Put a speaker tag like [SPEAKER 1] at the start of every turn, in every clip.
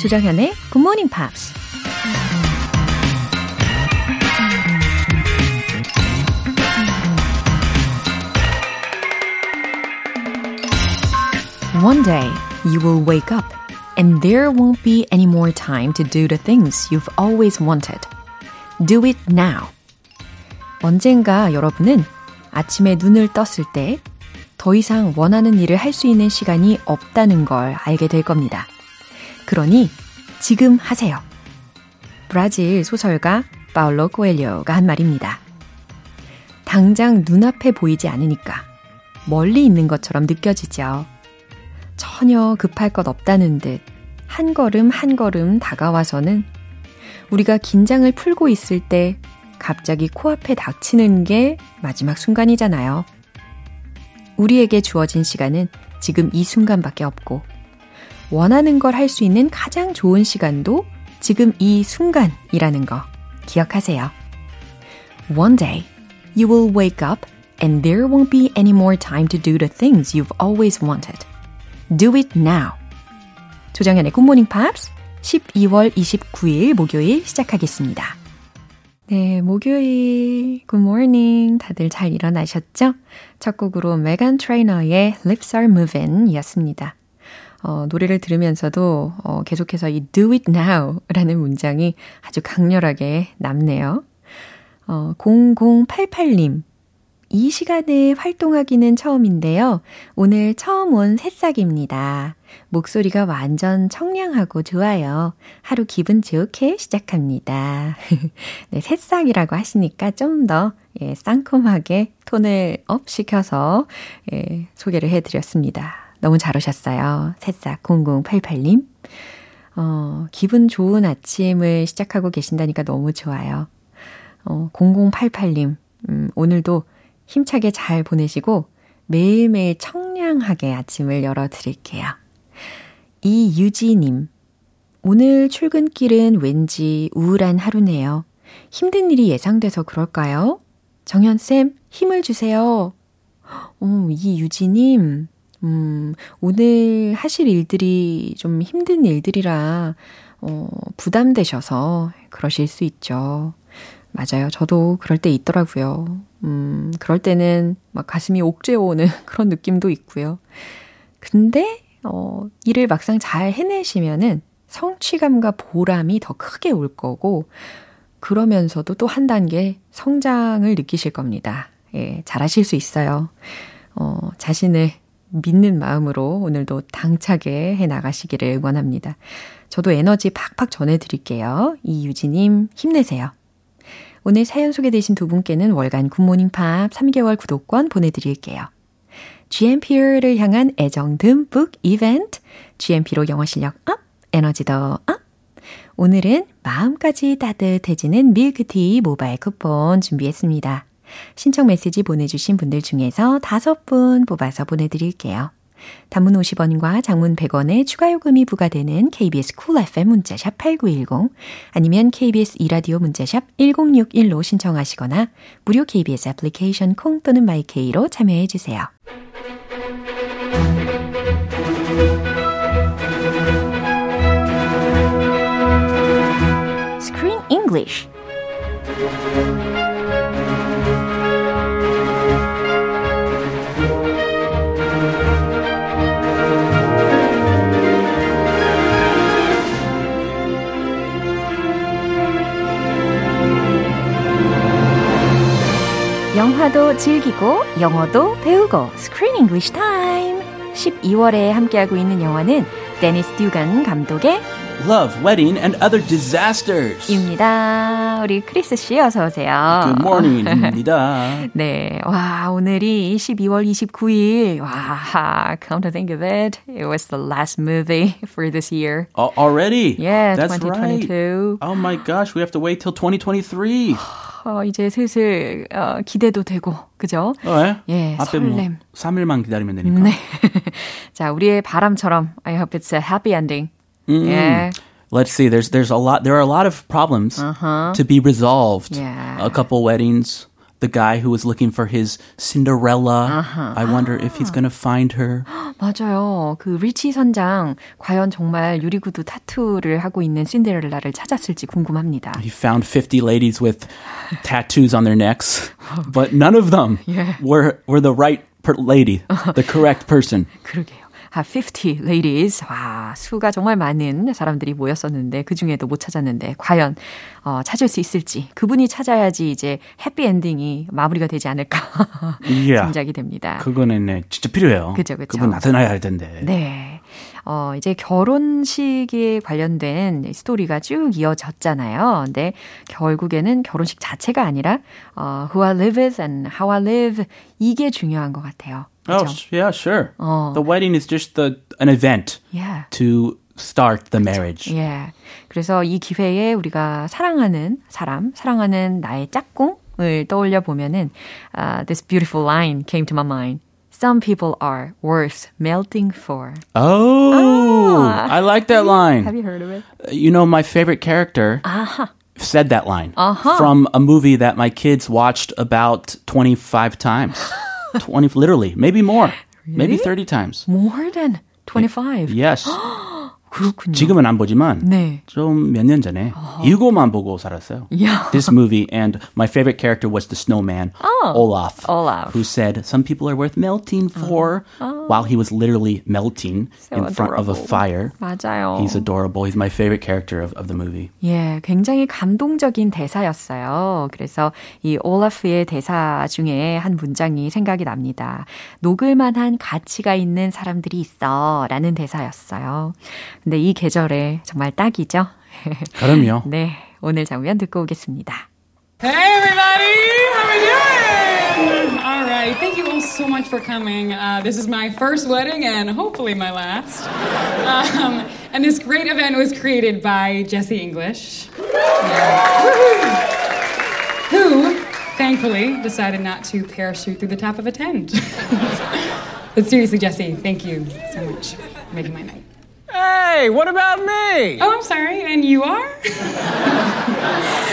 [SPEAKER 1] 조정현의 Good Morning Pops. One day, you will wake up and there won't be any more time to do the things you've always wanted. Do it now. 언젠가 여러분은 아침에 눈을 떴을 때 더 이상 원하는 일을 할 수 있는 시간이 없다는 걸 알게 될 겁니다. 그러니 지금 하세요. 브라질 소설가 파울로 코엘료가 한 말입니다. 당장 눈앞에 보이지 않으니까 멀리 있는 것처럼 느껴지죠. 전혀 급할 것 없다는 듯 한 걸음 한 걸음 다가와서는 우리가 긴장을 풀고 있을 때 갑자기 코앞에 닥치는 게 마지막 순간이잖아요. 우리에게 주어진 시간은 지금 이 순간밖에 없고, 원하는 걸 할 수 있는 가장 좋은 시간도 지금 이 순간이라는 거 기억하세요. One day, you will wake up and there won't be any more time to do the things you've always wanted. Do it now. 조정현의 굿모닝 팝스 12월 29일 목요일 시작하겠습니다. 네, 목요일 good morning 다들 잘 일어나셨죠? 첫 곡으로 메간 트레이너의 Lips Are Moving 이었습니다. 어, 노래를 들으면서도 어, 계속해서 이 do it now 라는 문장이 아주 강렬하게 남네요. 어, 0088님. 이 시간에 활동하기는 처음인데요. 오늘 처음 온 새싹입니다. 목소리가 완전 청량하고 좋아요. 하루 기분 좋게 시작합니다. 네, 새싹이라고 하시니까 좀더 예, 쌍콤하게 톤을 up 시켜서 예, 소개를 해드렸습니다. 너무 잘 오셨어요. 새싹 0088님. 어, 기분 좋은 아침을 시작하고 계신다니까 너무 좋아요. 어, 0088님, 음, 오늘도 힘차게 잘 보내시고 매일매일 청량하게 아침을 열어 드릴게요. 이유지님, 오늘 출근길은 왠지 우울한 하루네요. 힘든 일이 예상돼서 그럴까요? 정현쌤, 힘을 주세요. 어, 이유지님, 음, 오늘 하실 일들이 좀 힘든 일들이라, 어, 부담되셔서 그러실 수 있죠. 맞아요. 저도 그럴 때 있더라고요. 음, 그럴 때는 막 가슴이 옥죄어오는 그런 느낌도 있고요. 근데, 어, 일을 막상 잘 해내시면은 성취감과 보람이 더 크게 올 거고, 그러면서도 또 한 단계 성장을 느끼실 겁니다. 예, 잘하실 수 있어요. 어, 자신을 믿는 마음으로 오늘도 당차게 해 나가시기를 응원합니다. 저도 에너지 팍팍 전해드릴게요. 이유진님, 힘내세요. 오늘 사연 소개되신 두 분께는 월간 굿모닝 팝 3개월 구독권 보내드릴게요. GMP를 향한 애정 듬뿍 이벤트, GMP로 영어 실력 up, 에너지도 up. 오늘은 마음까지 따뜻해지는 밀크티 모바일 쿠폰 준비했습니다. 신청 메시지 보내주신 분들 중에서 다섯 분 뽑아서 보내드릴게요. 단문 50원과 장문 100원의 추가 요금이 부과되는 KBS cool FM 문자샵 8910 아니면 KBS 이라디오 문자샵 1061로 신청하시거나 무료 KBS 애플리케이션 콩 또는 마이케이로 참여해 주세요. Screen English 영화도 즐기고 영어도 배우고 Screen English Time. 12월에 함께하고 있는 영화는 데니스 듀간 감독의
[SPEAKER 2] Love, Wedding and Other Disasters
[SPEAKER 1] 입니다. 우리 크리스 씨 어서 오세요.
[SPEAKER 2] Good morning입니다.
[SPEAKER 1] 네, 와 오늘이 12월 29일. 와, come to think of it, it was the last movie for this year.
[SPEAKER 2] Uh, already?
[SPEAKER 1] Yeah,
[SPEAKER 2] That's
[SPEAKER 1] 2022.
[SPEAKER 2] Right. Oh my gosh, we have to wait till 2023.
[SPEAKER 1] 어, 이제 슬슬 어, 기대도 되고, 그죠?
[SPEAKER 2] 어, 예?
[SPEAKER 1] 예,
[SPEAKER 2] 앞에
[SPEAKER 1] 설렘.
[SPEAKER 2] 뭐 3일만 기다리면 되니까.
[SPEAKER 1] 네. 자, 우리의 바람처럼 I hope it's a happy ending.
[SPEAKER 2] 음.
[SPEAKER 1] 예.
[SPEAKER 2] Let's see. There's there's a lot. There are a lot of problems
[SPEAKER 1] Uh-huh.
[SPEAKER 2] to be resolved.
[SPEAKER 1] Yeah.
[SPEAKER 2] A couple weddings, the guy who was looking for his Cinderella. I wonder if he's going to find her.
[SPEAKER 1] 맞아요. 그 리치 선장 과연 정말 유리구두 타투를 하고 있는 신데렐라를 찾았을지 궁금합니다.
[SPEAKER 2] He found 50 ladies with tattoos on their necks, but none of them
[SPEAKER 1] Yeah.
[SPEAKER 2] were were the right per- lady, the correct person.
[SPEAKER 1] 그러게요. 아, 50 ladies. 와, 수가 정말 많은 사람들이 모였었는데 그 중에도 못 찾았는데 과연 어, 찾을 수 있을지 그분이 찾아야지 이제 해피 엔딩이 마무리가 되지 않을까
[SPEAKER 2] Yeah.
[SPEAKER 1] 짐작이 됩니다.
[SPEAKER 2] 그거는 네, 진짜 필요해요.
[SPEAKER 1] 그죠, 그죠.
[SPEAKER 2] 그분 나타나야 할 텐데.
[SPEAKER 1] 네. 어, 이제 결혼식에 관련된 스토리가 쭉 이어졌잖아요. 근데 결국에는 결혼식 자체가 아니라 어, who I live with and how I live 이게 중요한 것 같아요.
[SPEAKER 2] Oh,
[SPEAKER 1] 그죠?
[SPEAKER 2] sh- yeah, sure.
[SPEAKER 1] 어.
[SPEAKER 2] The wedding is just the an event
[SPEAKER 1] Yeah.
[SPEAKER 2] to start the marriage.
[SPEAKER 1] 예. 그래서 이 기회에 우리가 사랑하는 사람, 사랑하는 나의 짝꿍을 떠올려 보면은 uh, this beautiful line came to my mind. Some people are worth melting for.
[SPEAKER 2] Oh, ah. I like that line.
[SPEAKER 1] Have you heard of it?
[SPEAKER 2] Uh, you know, my favorite character uh-huh. said that line
[SPEAKER 1] Uh-huh.
[SPEAKER 2] from a movie that my kids watched about 25 times. 20, literally, maybe more. Maybe 30 times.
[SPEAKER 1] More than 25.
[SPEAKER 2] Yes.
[SPEAKER 1] 그렇군요.
[SPEAKER 2] 지금은 안 보지만
[SPEAKER 1] 네.
[SPEAKER 2] 좀몇 년 전에 이거만 보고 살았어요.
[SPEAKER 1] Yeah.
[SPEAKER 2] This movie and my favorite character was the snowman Olaf,
[SPEAKER 1] Olaf.
[SPEAKER 2] who said some people are worth melting for while he was literally melting
[SPEAKER 1] So
[SPEAKER 2] in front of a
[SPEAKER 1] adorable.
[SPEAKER 2] fire.
[SPEAKER 1] 맞아요.
[SPEAKER 2] He's adorable. He's my favorite character of, of the movie.
[SPEAKER 1] 예, 굉장히 감동적인 대사였어요. 그래서 이 올라프의 대사 중에 한 문장이 생각이 납니다. 녹을 만한 가치가 있는 사람들이 있어. 라는 대사였어요. 근데 이 계절에 정말 딱이죠?
[SPEAKER 2] 그럼요.
[SPEAKER 1] 네, 오늘 장면 듣고 오겠습니다.
[SPEAKER 3] Hey, everybody! How we doing? All right. Thank you all so much for coming. Uh, this is my first wedding and hopefully my last. Um, and this great event was created by Jesse English, Yeah. Woohoo. who, thankfully, decided not to parachute through the top of a tent. but seriously, Jesse, thank you so much for making my night.
[SPEAKER 4] Hey, what about me?
[SPEAKER 3] Oh, I'm sorry. And you are?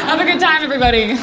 [SPEAKER 3] Have a good time, everybody.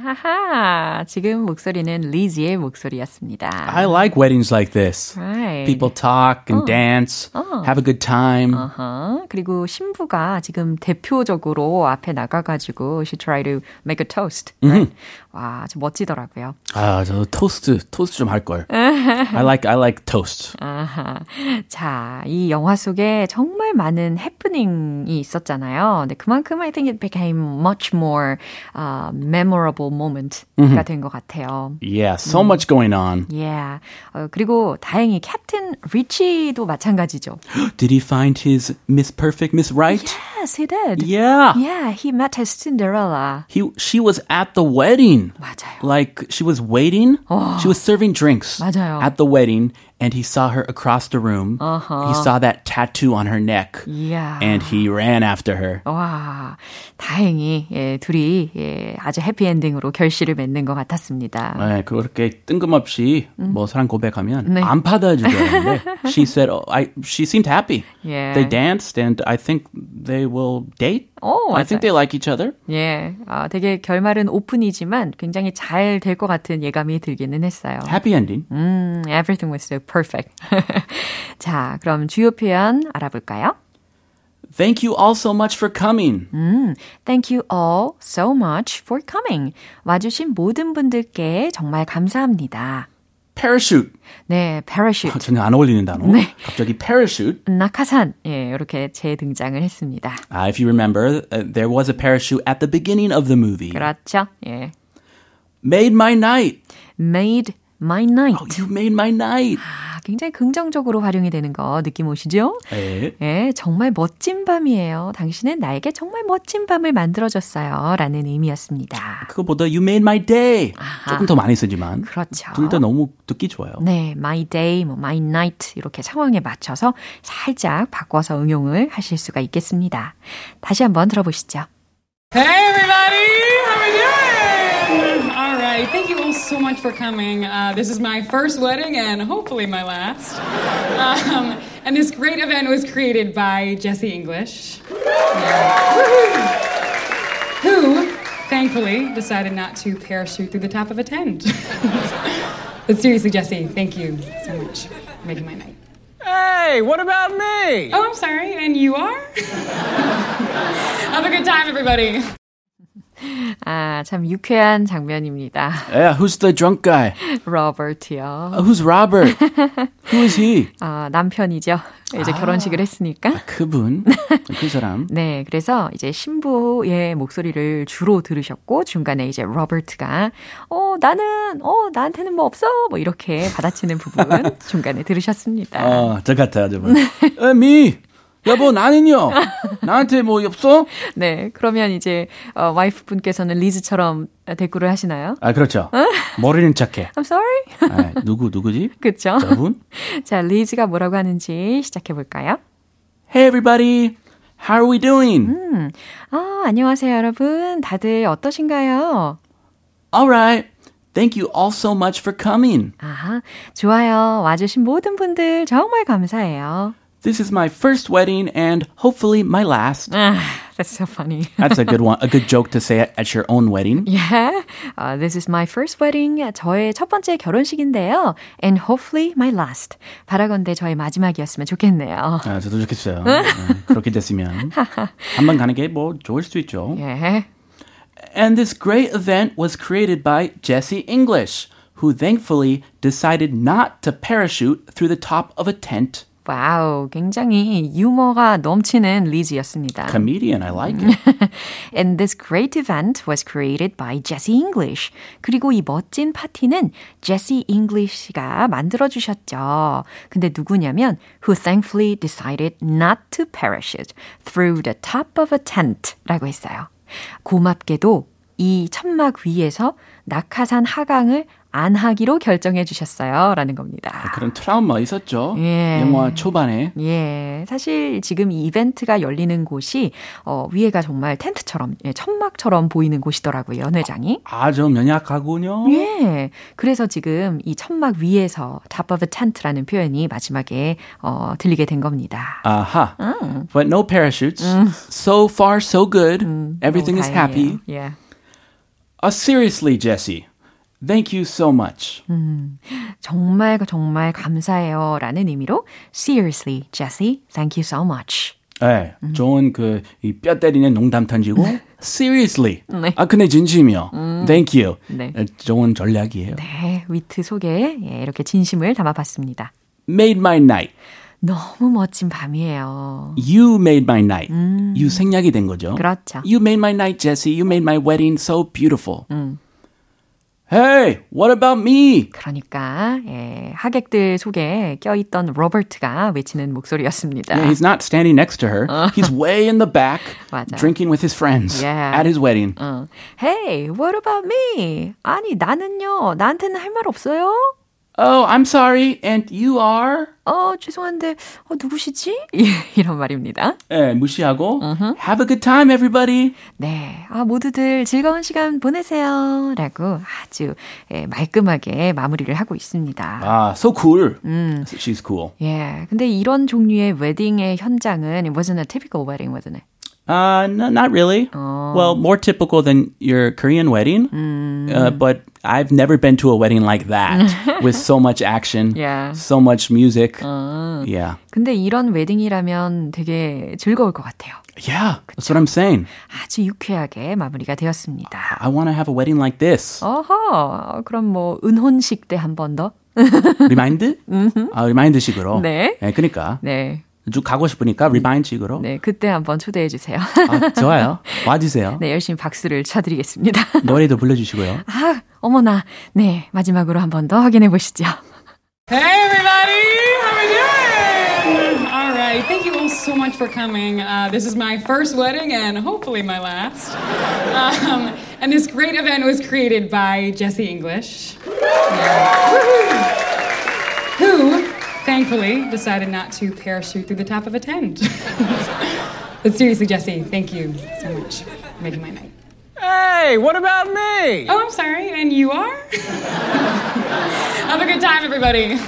[SPEAKER 1] 하하, 지금 목소리는 리즈의 목소리였습니다.
[SPEAKER 2] I like weddings like this.
[SPEAKER 1] Right.
[SPEAKER 2] People talk and dance, have a good time.
[SPEAKER 1] 어허. 그리고 신부가 지금 대표적으로 앞에 나가가지고 she try to make a toast. Right? 와, 좀 멋지더라고요.
[SPEAKER 2] 아, 저 토스트, 토스트 좀 할 걸. I like I like toast.
[SPEAKER 1] 아하. 자, 이 영화 속에 정말 많은 해프닝이 있었잖아요. 근데 그만큼 I think it became much more uh, memorable moment가 된 것 같아요.
[SPEAKER 2] Yeah, so much going on.
[SPEAKER 1] Yeah. 어, 그리고 다행히 캡틴 리치도 마찬가지죠.
[SPEAKER 2] Did he find his Miss Perfect, Miss Right?
[SPEAKER 1] Yes, he did.
[SPEAKER 2] Yeah.
[SPEAKER 1] Yeah, he met his Cinderella.
[SPEAKER 2] He she was at the wedding.
[SPEAKER 1] 맞아요.
[SPEAKER 2] Like she was waiting. She was serving drinks
[SPEAKER 1] 맞아요.
[SPEAKER 2] at the wedding and he saw her across the room. He saw that tattoo on her neck.
[SPEAKER 1] 이야.
[SPEAKER 2] And he ran after her.
[SPEAKER 1] 와, 다행히 예, 둘이 예, 아주 해피엔딩으로 결실을 맺는 것 같았습니다.
[SPEAKER 2] 네, 그렇게 뜬금없이 뭐 사랑 고백하면
[SPEAKER 1] 네.
[SPEAKER 2] 안 받아주겠는데 she said, oh, I, she seemed happy.
[SPEAKER 1] Yeah.
[SPEAKER 2] They danced and I think they will date.
[SPEAKER 1] 오,
[SPEAKER 2] I think they like each other.
[SPEAKER 1] 예, 아, 되게 결말은 오픈이지만 굉장히 잘 될 것 같은 예감이 들기는 했어요.
[SPEAKER 2] Happy ending.
[SPEAKER 1] 음, everything was so perfect. 자, 그럼 주요 표현 알아볼까요?
[SPEAKER 2] Thank you all so much for coming.
[SPEAKER 1] Thank you all so much for coming. 와주신 모든 분들께 정말 감사합니다.
[SPEAKER 2] Parachute.
[SPEAKER 1] 네, parachute.
[SPEAKER 2] 전혀 안 어울리는 단어.
[SPEAKER 1] 네.
[SPEAKER 2] 갑자기 parachute.
[SPEAKER 1] 낙하산. 예, 이렇게 재등장을 했습니다.
[SPEAKER 2] Uh, if you remember, uh, there was a parachute at the beginning of the movie.
[SPEAKER 1] 그렇죠? 예.
[SPEAKER 2] Made my night.
[SPEAKER 1] Made my night.
[SPEAKER 2] Oh, you made my night.
[SPEAKER 1] 아, 굉장히 긍정적으로 활용이 되는 거 느낌 오시죠?
[SPEAKER 2] 네.
[SPEAKER 1] 예, 정말 멋진 밤이에요. 당신은 나에게 정말 멋진 밤을 만들어줬어요. 라는 의미였습니다.
[SPEAKER 2] 그거보다 you made my day. 조금 더 많이 쓰지만.
[SPEAKER 1] 그렇죠.
[SPEAKER 2] 둘 다 너무 듣기 좋아요.
[SPEAKER 1] 네, my day, 뭐 my night 이렇게 상황에 맞춰서 살짝 바꿔서 응용을 하실 수가 있겠습니다. 다시 한번 들어보시죠.
[SPEAKER 3] Hey, everybody! So much for coming. Uh, this is my first wedding and hopefully my last. Um, and this great event was created by Jesse English, Yeah. Who, thankfully, decided not to parachute through the top of a tent. but seriously, Jesse, thank you so much for making my night.
[SPEAKER 4] Hey, what about me?
[SPEAKER 3] Oh, I'm sorry, and you are? Have a good time, everybody.
[SPEAKER 1] 아, 참 유쾌한 장면입니다.
[SPEAKER 2] Yeah, who's the drunk guy?
[SPEAKER 1] 로버트요.
[SPEAKER 2] Uh, who's Robert? Who is he?
[SPEAKER 1] 아, 남편이죠. 이제 결혼식을 했으니까.
[SPEAKER 2] 그분. 그 사람.
[SPEAKER 1] 네, 그래서 이제 신부의 목소리를 주로 들으셨고 중간에 이제 로버트가 어 나는 어 나한테는 뭐 없어 뭐 이렇게 받아치는 부분 중간에 들으셨습니다.
[SPEAKER 2] 어, 저 같아요, 저분. 에, 미! 여보, 나는요? 나한테 뭐 없어?
[SPEAKER 1] 네, 그러면 이제 어, 와이프 분께서는 리즈처럼 대꾸를 하시나요?
[SPEAKER 2] 아, 그렇죠. 모르는 척해.
[SPEAKER 1] I'm sorry.
[SPEAKER 2] 아, 누구, 누구지?
[SPEAKER 1] 그렇죠?
[SPEAKER 2] 저분?
[SPEAKER 1] 자, 리즈가 뭐라고 하는지 시작해 볼까요?
[SPEAKER 2] Hey, everybody. How are we doing?
[SPEAKER 1] 아, 안녕하세요, 여러분. 다들 어떠신가요?
[SPEAKER 2] Alright. Thank you all so much for coming.
[SPEAKER 1] 아, 좋아요. 와주신 모든 분들 정말 감사해요.
[SPEAKER 2] This is my first wedding and hopefully my last.
[SPEAKER 1] 아, that's so funny.
[SPEAKER 2] That's a good one, a good joke to say at, at your own wedding.
[SPEAKER 1] Yeah, uh, this is my first wedding. 저의 첫 번째 결혼식인데요. And hopefully my last. 바라건대 저의 마지막이었으면 좋겠네요.
[SPEAKER 2] 아, 저도 좋겠어요. 네, 그렇게 됐으면 한 번 가는 게 뭐 좋을 수 있죠.
[SPEAKER 1] 예.
[SPEAKER 2] And this great event was created by Jesse English, who thankfully decided not to parachute through the top of a tent.
[SPEAKER 1] 와우, 굉장히 유머가 넘치는 리즈였습니다.
[SPEAKER 2] Comedian, I like it.
[SPEAKER 1] And this great event was created by Jesse English. 그리고 이 멋진 파티는 Jesse English가 만들어 주셨죠. 근데 누구냐면 who thankfully decided not to parachute through the top of a tent라고 했어요. 고맙게도 이 천막 위에서 낙하산 하강을 안 하기로 결정해 주셨어요. 라는 겁니다.
[SPEAKER 2] 그런 트라우마 있었죠.
[SPEAKER 1] 예.
[SPEAKER 2] 영화 초반에.
[SPEAKER 1] 예, 사실 지금 이 이벤트가 열리는 곳이 어, 위에가 정말 텐트처럼 예, 천막처럼 보이는 곳이더라고요, 연회장이.
[SPEAKER 2] 아, 저 면약하군요.
[SPEAKER 1] 예, 그래서 지금 이 천막 위에서 top of a tent라는 표현이 마지막에 어, 들리게 된 겁니다.
[SPEAKER 2] 아하. But no parachutes. So far, so good. Everything is happy.
[SPEAKER 1] 예.
[SPEAKER 2] Uh, seriously, Jesse. Thank you so much.
[SPEAKER 1] 정말 정말 감사해요. 라는 의미로 seriously, Jesse, thank you so much.
[SPEAKER 2] 네, 좋은 그, 이뼈 때리는 농담 던지고, seriously.
[SPEAKER 1] 네.
[SPEAKER 2] 아, 근데 진심이요. Thank you.
[SPEAKER 1] 네.
[SPEAKER 2] 에, 좋은 전략이에요.
[SPEAKER 1] 네, 위트 속에 예, 이렇게 진심을 담아봤습니다.
[SPEAKER 2] Made my night.
[SPEAKER 1] 너무 멋진 밤이에요.
[SPEAKER 2] You made my night. You 생략이 된 거죠.
[SPEAKER 1] 그렇죠.
[SPEAKER 2] You made my night, Jesse. You made my wedding so beautiful. Hey, what about me?
[SPEAKER 1] 그러니까 예, 하객들 속에 껴있던 로버트가 외치는 목소리였습니다.
[SPEAKER 2] Yeah, he's not standing next to her. He's way in the back,
[SPEAKER 1] 맞아.
[SPEAKER 2] drinking with his friends
[SPEAKER 1] Yeah.
[SPEAKER 2] at his wedding.
[SPEAKER 1] 어, Hey, what about me? 아니 나는요 나한테는 할 말 없어요.
[SPEAKER 2] Oh, I'm sorry, and you are?
[SPEAKER 1] 어 죄송한데 어, 누구시지? 이런 말입니다.
[SPEAKER 2] 예, 무시하고 Have a good time, everybody.
[SPEAKER 1] 네, 아 모두들 즐거운 시간 보내세요.라고 아주 예, 말끔하게 마무리를 하고 있습니다.
[SPEAKER 2] Ah, so cool. She's cool.
[SPEAKER 1] 예, 근데 이런 종류의 웨딩의 현장은 it wasn't a typical wedding, wasn't it?
[SPEAKER 2] Uh, no, not really. Well, more typical than your Korean wedding. Uh, but I've never been to a wedding like that with so much action,
[SPEAKER 1] Yeah.
[SPEAKER 2] so much music. Yeah.
[SPEAKER 1] 근데 이런 웨딩이라면 되게 즐거울 것 같아요.
[SPEAKER 2] Yeah, that's what I'm saying.
[SPEAKER 1] 아주 유쾌하게 마무리가 되었습니다.
[SPEAKER 2] I want to have a wedding like this.
[SPEAKER 1] 어허, 그럼 뭐 은혼식 때 한 번 더?
[SPEAKER 2] Remind? 아, remind식으로.
[SPEAKER 1] 네.
[SPEAKER 2] 네, 그러니까
[SPEAKER 1] 네,
[SPEAKER 2] 쭉 가고 싶으니까 remind식으로.
[SPEAKER 1] 네, 그때 한번 초대해 주세요.
[SPEAKER 2] 아, 좋아요. 와주세요.
[SPEAKER 1] 네, 열심히 박수를 쳐드리겠습니다.
[SPEAKER 2] 노래도 불러주시고요.
[SPEAKER 1] 아, 어머나. 네, 마지막으로 한 번 더 확인해 보시죠.
[SPEAKER 3] Hey, everybody! How we doing? All right. Thank you all so much for coming. Uh, this is my first wedding and hopefully my last. Um, and this great event was created by Jesse English, who thankfully decided not to parachute through the top of a tent. but seriously, Jesse, thank you so much for making my night.
[SPEAKER 4] Hey, what about me?
[SPEAKER 3] Oh, I'm sorry. And you are? Have a good time, everybody.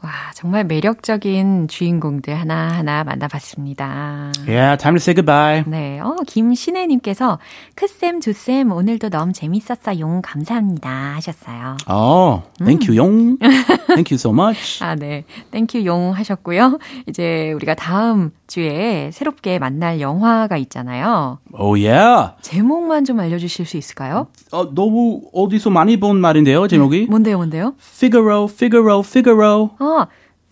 [SPEAKER 1] 와, 정말 매력적인 주인공들 하나하나 만나봤습니다.
[SPEAKER 2] Yeah, time to say goodbye.
[SPEAKER 1] 네, 어, 김신혜님께서 크쌤, 두쌤, 오늘도 너무 재밌었어요. 감사합니다. 하셨어요.
[SPEAKER 2] Oh, thank you, 용. thank you so much.
[SPEAKER 1] 아, 네. 땡큐 용 하셨고요. 이제 우리가 다음 주에 새롭게 만날 영화가 있잖아요.
[SPEAKER 2] Oh, yeah.
[SPEAKER 1] 제목만 좀 알려주실 수 있을까요?
[SPEAKER 2] 어, 너무 어디서 많이 본 말인데요, 제목이?
[SPEAKER 1] 뭔데요, 뭔데요?
[SPEAKER 2] Figaro, Figaro, Figaro.
[SPEAKER 1] 어,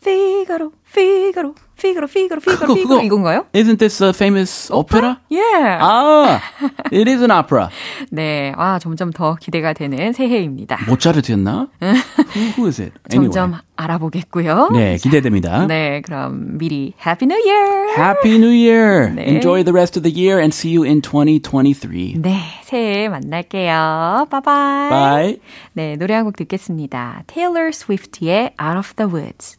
[SPEAKER 1] 피가로, 피가로, 피가로, 피가로, 피가로, 피가로. 이건가요?
[SPEAKER 2] Isn't this a famous opera?
[SPEAKER 1] 예.
[SPEAKER 2] Ah, it is an opera.
[SPEAKER 1] 네, 아 점점 더 기대가 되는 새해입니다.
[SPEAKER 2] 모차르트였나? who, is it? Anyway.
[SPEAKER 1] 점점 알아보겠고요.
[SPEAKER 2] 네, 기대됩니다.
[SPEAKER 1] 네, 그럼 미리 Happy New Year.
[SPEAKER 2] Happy New Year.
[SPEAKER 1] 네.
[SPEAKER 2] Enjoy the rest of the year and see you in 2023.
[SPEAKER 1] 네, 새해에 만날게요. 바이바이.
[SPEAKER 2] Bye.
[SPEAKER 1] 네, 노래 한 곡 듣겠습니다. Taylor Swift의 Out of the Woods.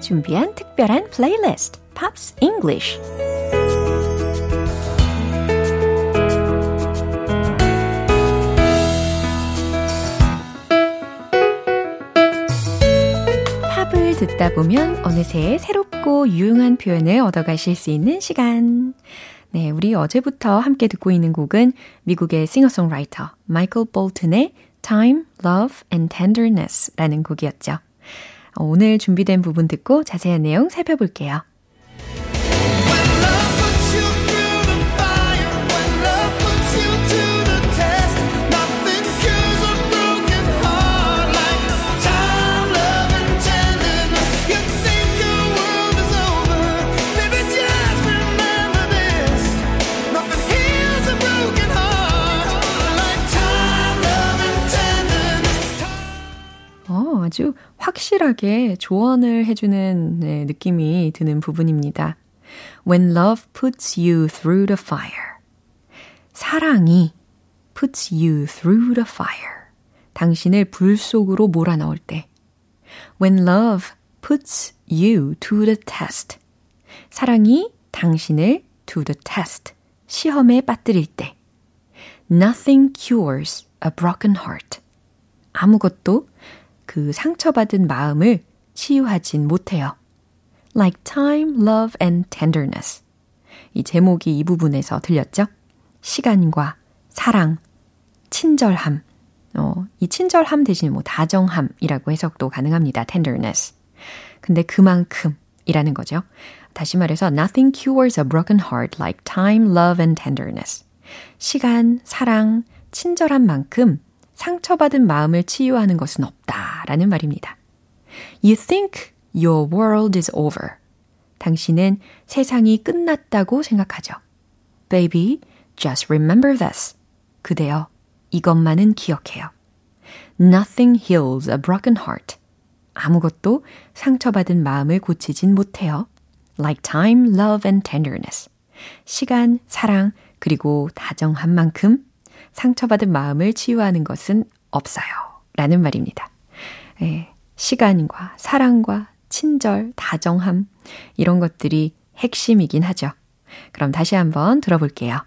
[SPEAKER 1] 준비한 특별한 playlist Pops English. 팝을 듣다 보면 어느새 새롭고 유용한 표현을 얻어가실 수 있는 시간. 네, 우리 어제부터 함께 듣고 있는 곡은 미국의 싱어송라이터 마이클 볼튼의 Time, Love and Tenderness라는 곡이었죠. 오늘 준비된 부분 듣고 자세한 내용 살펴볼게요. 아주 확실하게 조언을 해주는 네, 느낌이 드는 부분입니다. When love puts you through the fire. 사랑이 puts you through the fire. 당신을 불 속으로 몰아넣을 때. When love puts you to the test. 사랑이 당신을 to the test. 시험에 빠뜨릴 때. Nothing cures a broken heart. 아무것도 그 상처받은 마음을 치유하진 못해요. Like time, love and tenderness. 이 제목이 이 부분에서 들렸죠? 시간과 사랑, 친절함. 어, 이 친절함 대신 뭐 다정함이라고 해석도 가능합니다. tenderness. 근데 그만큼이라는 거죠. 다시 말해서 nothing cures a broken heart like time, love and tenderness. 시간, 사랑, 친절한 만큼 상처받은 마음을 치유하는 것은 없다라는 말입니다. You think your world is over. 당신은 세상이 끝났다고 생각하죠. Baby, just remember this. 그대여, 이것만은 기억해요. Nothing heals a broken heart. 아무것도 상처받은 마음을 고치진 못해요. Like time, love and tenderness. 시간, 사랑, 그리고 다정한 만큼 상처받은 마음을 치유하는 것은 없어요. 라는 말입니다. 예, 시간과 사랑과 친절, 다정함, 이런 것들이 핵심이긴 하죠. 그럼 다시 한번 들어볼게요.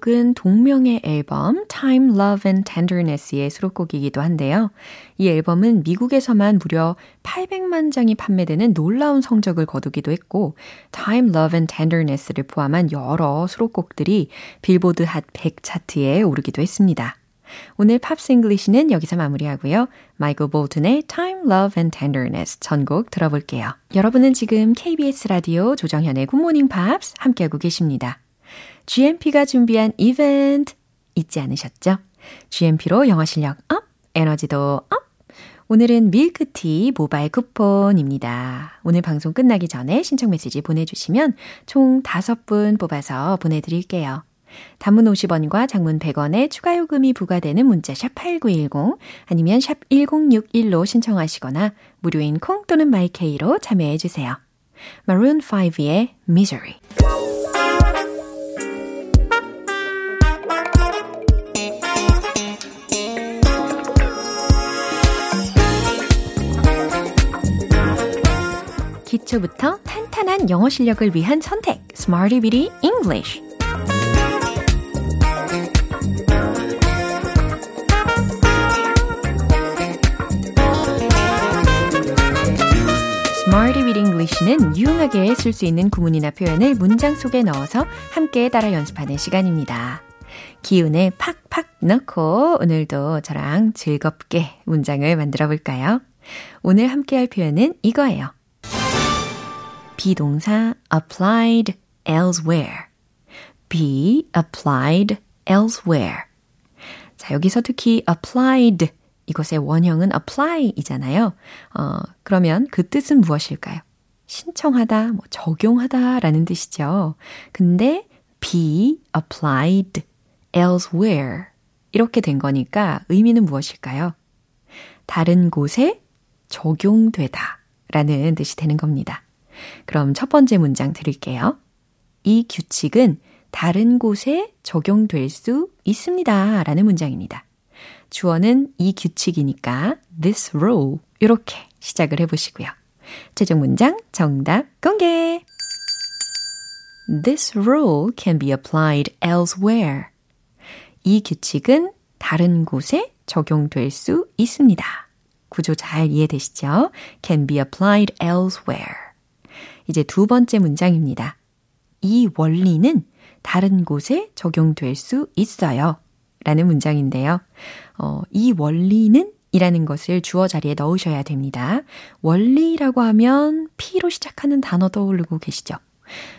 [SPEAKER 1] 곡은 동명의 앨범 Time, Love and Tenderness의 수록곡이기도 한데요. 이 앨범은 미국에서만 무려 800만 장이 판매되는 놀라운 성적을 거두기도 했고 Time, Love and Tenderness를 포함한 여러 수록곡들이 빌보드 핫 100 차트에 오르기도 했습니다. 오늘 Pops English는 여기서 마무리하고요. 마이클 볼튼의 Time, Love and Tenderness 전곡 들어볼게요. 여러분은 지금 KBS 라디오 조정현의 굿모닝 팝스 함께하고 계십니다. GMP가 준비한 이벤트 잊지 않으셨죠? GMP로 영어 실력 up, 에너지도 up! 오늘은 밀크티 모바일 쿠폰입니다. 오늘 방송 끝나기 전에 신청 메시지 보내주시면 총 5분 뽑아서 보내드릴게요. 단문 50원과 장문 100원의 추가 요금이 부과되는 문자 샵 8910 아니면 샵 1061로 신청하시거나 무료인 콩 또는 마이케이로 참여해 주세요. Maroon 5의 Misery 기초부터 탄탄한 영어 실력을 위한 선택 Smarty Bitty English English는 유용하게 쓸 수 있는 구문이나 표현을 문장 속에 넣어서 함께 따라 연습하는 시간입니다. 기운을 팍팍 넣고 오늘도 저랑 즐겁게 문장을 만들어 볼까요? 오늘 함께 할 표현은 이거예요. 비동사 applied elsewhere. be applied elsewhere. 자, 여기서 특히 applied 이것의 원형은 apply이잖아요. 어, 그러면 그 뜻은 무엇일까요? 신청하다, 뭐 적용하다 라는 뜻이죠. 근데 be applied elsewhere 이렇게 된 거니까 의미는 무엇일까요? 다른 곳에 적용되다 라는 뜻이 되는 겁니다. 그럼 첫 번째 문장 드릴게요. 이 규칙은 다른 곳에 적용될 수 있습니다. 라는 문장입니다. 주어는 이 규칙이니까 this rule 이렇게 시작을 해보시고요. 최종 문장 정답 공개! This rule can be applied elsewhere. 이 규칙은 다른 곳에 적용될 수 있습니다. 구조 잘 이해되시죠? can be applied elsewhere. 이제 두 번째 문장입니다. 이 원리는 다른 곳에 적용될 수 있어요. 라는 문장인데요. 어, 이 원리는 이라는 것을 주어 자리에 넣으셔야 됩니다. 원리라고 하면 P로 시작하는 단어 떠오르고 계시죠?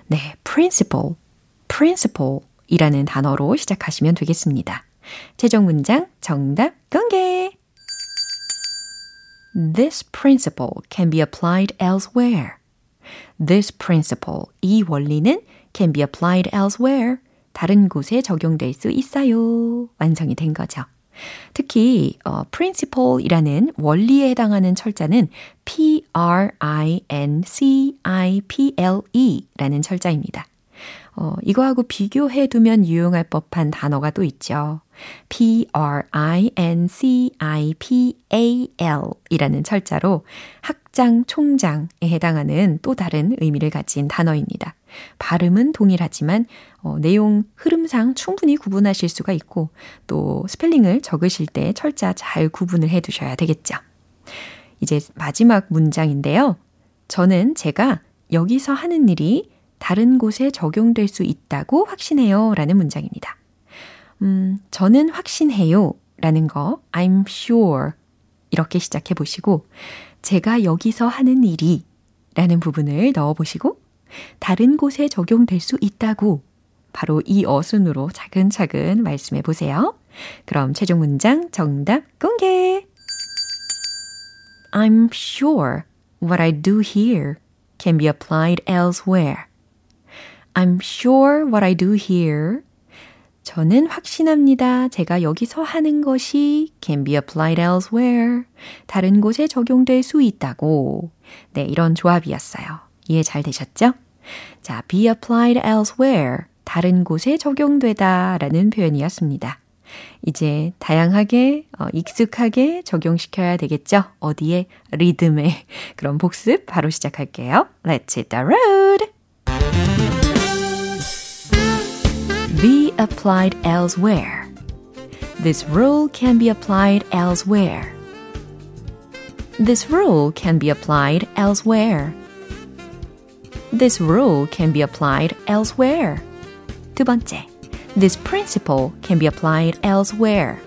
[SPEAKER 1] 네, principle, principle 이라는 단어로 시작하시면 되겠습니다. 최종 문장 정답 공개! This principle can be applied elsewhere. This principle, 이 원리는 can be applied elsewhere. 다른 곳에 적용될 수 있어요. 완성이 된 거죠. 특히 어, principle이라는 원리에 해당하는 철자는 P-R-I-N-C-I-P-L-E라는 철자입니다. 어, 이거하고 비교해 두면 유용할 법한 단어가 또 있죠. P-R-I-N-C-I-P-A-L 이라는 철자로 학 장, 총장에 해당하는 또 다른 의미를 가진 단어입니다. 발음은 동일하지만 어, 내용 흐름상 충분히 구분하실 수가 있고 또 스펠링을 적으실 때 철자 잘 구분을 해 두셔야 되겠죠. 이제 마지막 문장인데요. 저는 제가 여기서 하는 일이 다른 곳에 적용될 수 있다고 확신해요. 라는 문장입니다. 음, 저는 확신해요. 라는 거, I'm sure. 이렇게 시작해 보시고, 제가 여기서 하는 일이 라는 부분을 넣어 보시고, 다른 곳에 적용될 수 있다고 바로 이 어순으로 차근차근 말씀해 보세요. 그럼 최종 문장 정답 공개! I'm sure what I do here can be applied elsewhere. I'm sure what I do here. 저는 확신합니다. 제가 여기서 하는 것이 can be applied elsewhere. 다른 곳에 적용될 수 있다고. 네, 이런 조합이었어요. 이해 잘 되셨죠? 자, be applied elsewhere. 다른 곳에 적용되다 라는 표현이었습니다. 이제 다양하게, 어, 익숙하게 적용시켜야 되겠죠? 어디에? 리듬에. 그럼 복습 바로 시작할게요. Let's hit the road! Be applied elsewhere. This rule can be applied elsewhere. This rule can be applied elsewhere. This rule can be applied elsewhere. 두 번째. This principle can be applied elsewhere.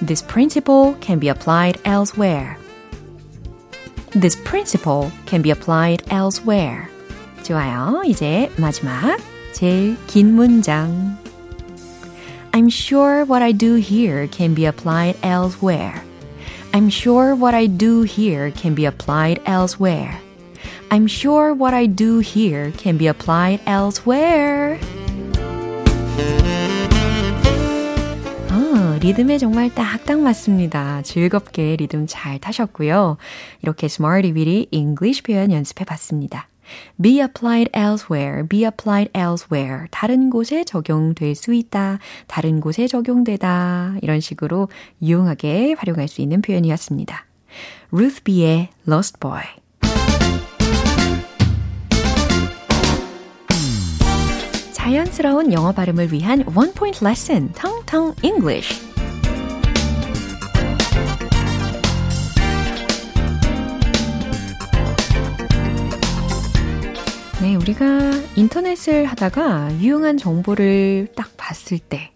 [SPEAKER 1] This principle can be applied elsewhere. This principle can be applied elsewhere. 좋아요. 이제 마지막 제일 긴 문장. I'm sure what I do here can be applied elsewhere. I'm sure what I do here can be applied elsewhere. I'm sure what I do here can be applied elsewhere. 아, 리듬에 정말 딱딱 맞습니다. 즐겁게 리듬 잘 타셨고요. 이렇게 Smarty Weedy English 표현 연습해 봤습니다. Be applied elsewhere, be applied elsewhere. 다른 곳에 적용될 수 있다. 다른 곳에 적용되다. 이런 식으로 유용하게 활용할 수 있는 표현이었습니다. Ruth B의 Lost Boy. 자연스러운 영어 발음을 위한 원 포인트 레슨, 텅텅 English. 우리가 인터넷을 하다가 유용한 정보를 딱 봤을 때,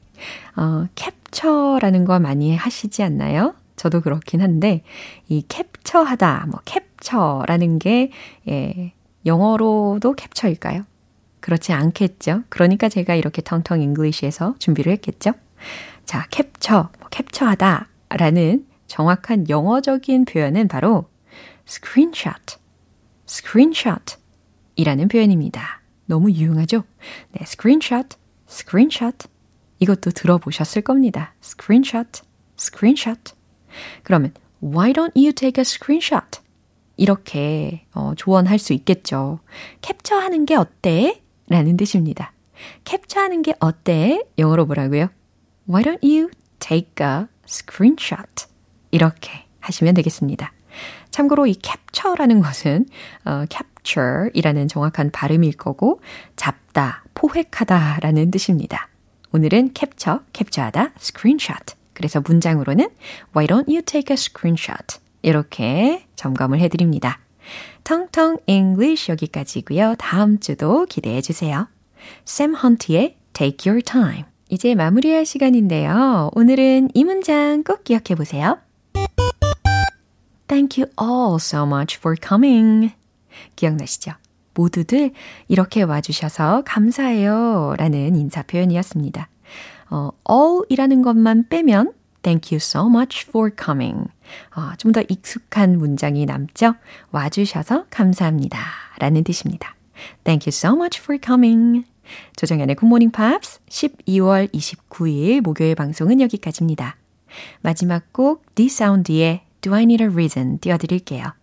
[SPEAKER 1] 어, 캡처라는 거 많이 하시지 않나요? 저도 그렇긴 한데, 이 캡처하다, 뭐, 캡처라는 게, 예, 영어로도 캡처일까요? 그렇지 않겠죠? 그러니까 제가 이렇게 텅텅 English에서 준비를 했겠죠? 자, 캡처, 뭐, 캡처하다 라는 정확한 영어적인 표현은 바로 screenshot, screenshot 이라는 표현입니다. 너무 유용하죠? 네, screenshot, screenshot. 이것도 들어보셨을 겁니다. screenshot, screenshot. 그러면 why don't you take a screenshot? 이렇게 어, 조언할 수 있겠죠. 캡처하는 게 어때? 라는 뜻입니다. 캡처하는 게 어때? 영어로 뭐라고요? Why don't you take a screenshot? 이렇게 하시면 되겠습니다. 참고로 이 capture라는 것은 어, capture이라는 정확한 발음일 거고 잡다, 포획하다 라는 뜻입니다. 오늘은 capture, capture하다, screenshot. 그래서 문장으로는 Why don't you take a screenshot? 이렇게 점검을 해드립니다. 텅텅 English 여기까지고요. 다음 주도 기대해 주세요. 샘 헌트의 Take Your Time. 이제 마무리할 시간인데요. 오늘은 이 문장 꼭 기억해 보세요. Thank you all so much for coming. 기억나시죠? 모두들 이렇게 와주셔서 감사해요. 라는 인사 표현이었습니다. 어, all이라는 것만 빼면 Thank you so much for coming. 어, 좀 더 익숙한 문장이 남죠? 와주셔서 감사합니다. 라는 뜻입니다. Thank you so much for coming. 조정현의 굿모닝 팝스 12월 29일 목요일 방송은 여기까지입니다. 마지막 곡 D'Sound의 Do I Need a Reason 띄워드릴게요.